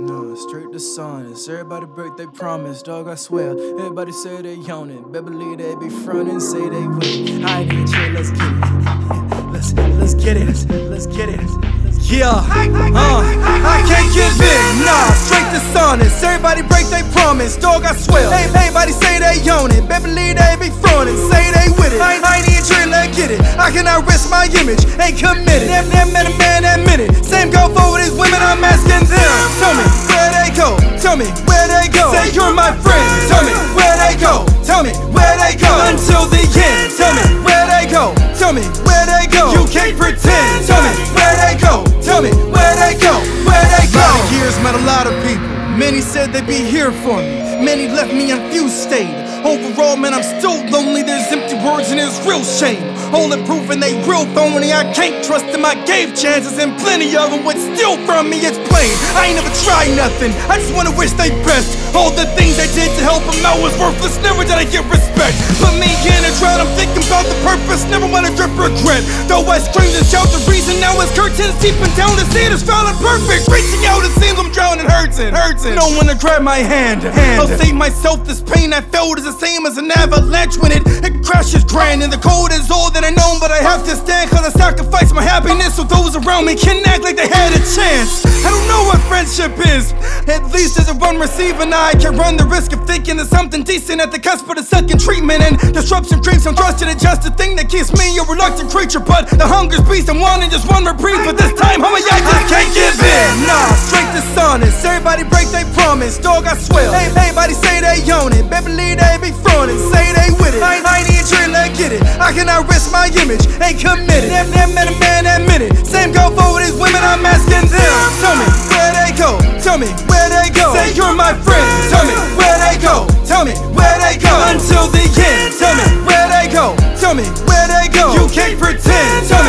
No, straight to sonnets. Everybody break their promise, dog. I swear. Everybody say they own it. Better believe they be frontin', say they will. I even chill. Let's get it. Let's let's get it. Let's get it. Yeah, uh, I can't give in, nah, straight to sonnets. Everybody break their promise, dog. I swear. Everybody say they own it. Better believe they be frontin', say they with it. I ain't, I ain't even chill. Let's get it. I cannot risk my image, ain't committed. Never, never met a man that minute. Same go for these women. I'm asking them. Tell me where they go. Tell me where they go. Say you're my friend. Tell me where they go. Tell me where they go. Until the end. Tell me where they go. Tell me where they go. You can't pretend. Tell me where they go. Tell me where they go. Where they go. A lot of years met a lot of people. Many said they'd be here for me. Many left me confused state. Overall, man, I'm still lonely. There's empty words and it's real shame. All improving, they real phony. I can't trust them. I gave chances and plenty of them would steal from me. It's plain. I ain't never tried nothing. I just wanna wish they best. All the things I did to help them out was worthless. Never did I get respect. Put me in a drought. I'm thinking about the purpose. Never wanna drip regret. Though I screamed and shout the reason now is curtains deep and down The see is and perfect. Reaching out, it seems I'm drowning, hurting, hurting. No one to grab my hand. hand. I'll save myself. This pain I felt is the same as an avalanche when it, it crashes grand. And the cold is all that I know, but I have to stand. Cause I sacrifice my happiness so those around me can act like they had a chance. I don't know what friendship is. At least as a one receiving, I can run the risk of thinking of something decent at the cusp of the second treatment. And disruption dreams, I'm trusting it's just the thing that keeps me a reluctant creature. But the hunger's beast, I'm wanting just one reprieve. But this time, homie, I just can't give in. Nah, straight to sonnets. Everybody break their promise, dog, I swear. Everybody say they own it. Better believe they be frontin', say they with it. I, ain't get it. I risk my image, ain't committed. Never, never met a man that minute. Same go for these women, I'm asking them. Tell me where they go. Tell me where they go. Say you're my friend. Tell me where they go. Tell me where they go. Until the end. Tell me where they go. Tell me where they go. You can't pretend. Tell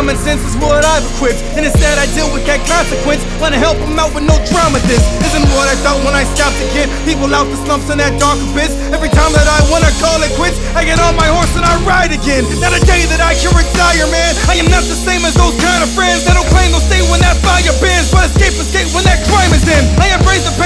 common sense is what I've equipped. And instead I deal with that consequence. Wanna help them out with no drama. This isn't what I thought when I stopped to get people out the slumps in that dark abyss. Every time that I wanna call it quits, I get on my horse and I ride again. Not a day that I can retire, man. I am not the same as those kind of friends that don't claim they'll stay when that fire bends, but escape, escape when that crime is in. I embrace the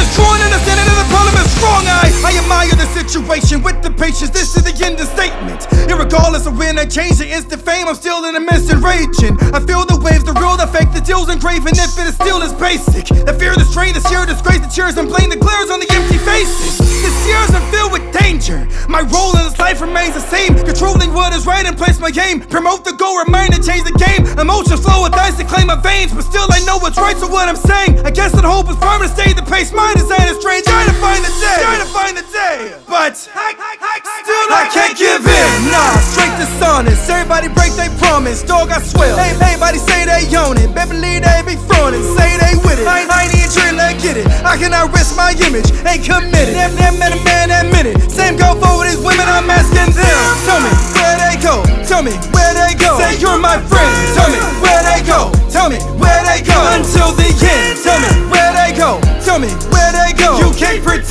this drawn, understanding that the parliament's strong. I, I admire the situation with the patience. This is the end of statement. Irregardless of when I change the instant fame, I'm still in the midst and raging. I feel the waves, the real, the fake, the deal's engraving. If it is still is basic. The fear, the strain, the sheer disgrace, the cheers and blame, the glares on the empty faces. This year's I'm filled with danger. My role in this life remains the same. Controlling what is right and place my game. Promote the goal, remind to change the game. Emotions flow with ice to claim my veins, but still I know what's right. So what I'm saying, guess that hope is firm to stay the pace. Design is strange. Trying to find the day, trying to find the day, but I, I, I still I can't give in. Nah, straight to sonnets. Everybody break their promise, dog. I swear. Hey, everybody say they own it. Better believe they be frontin', say they with it. I, I even trying to get it. I cannot risk my image, ain't committed. Tell me where they go. Say you're my friend. Tell me where they go. Tell me where they go. Until the end. Tell me where they go. Tell me where they go. You can't pretend.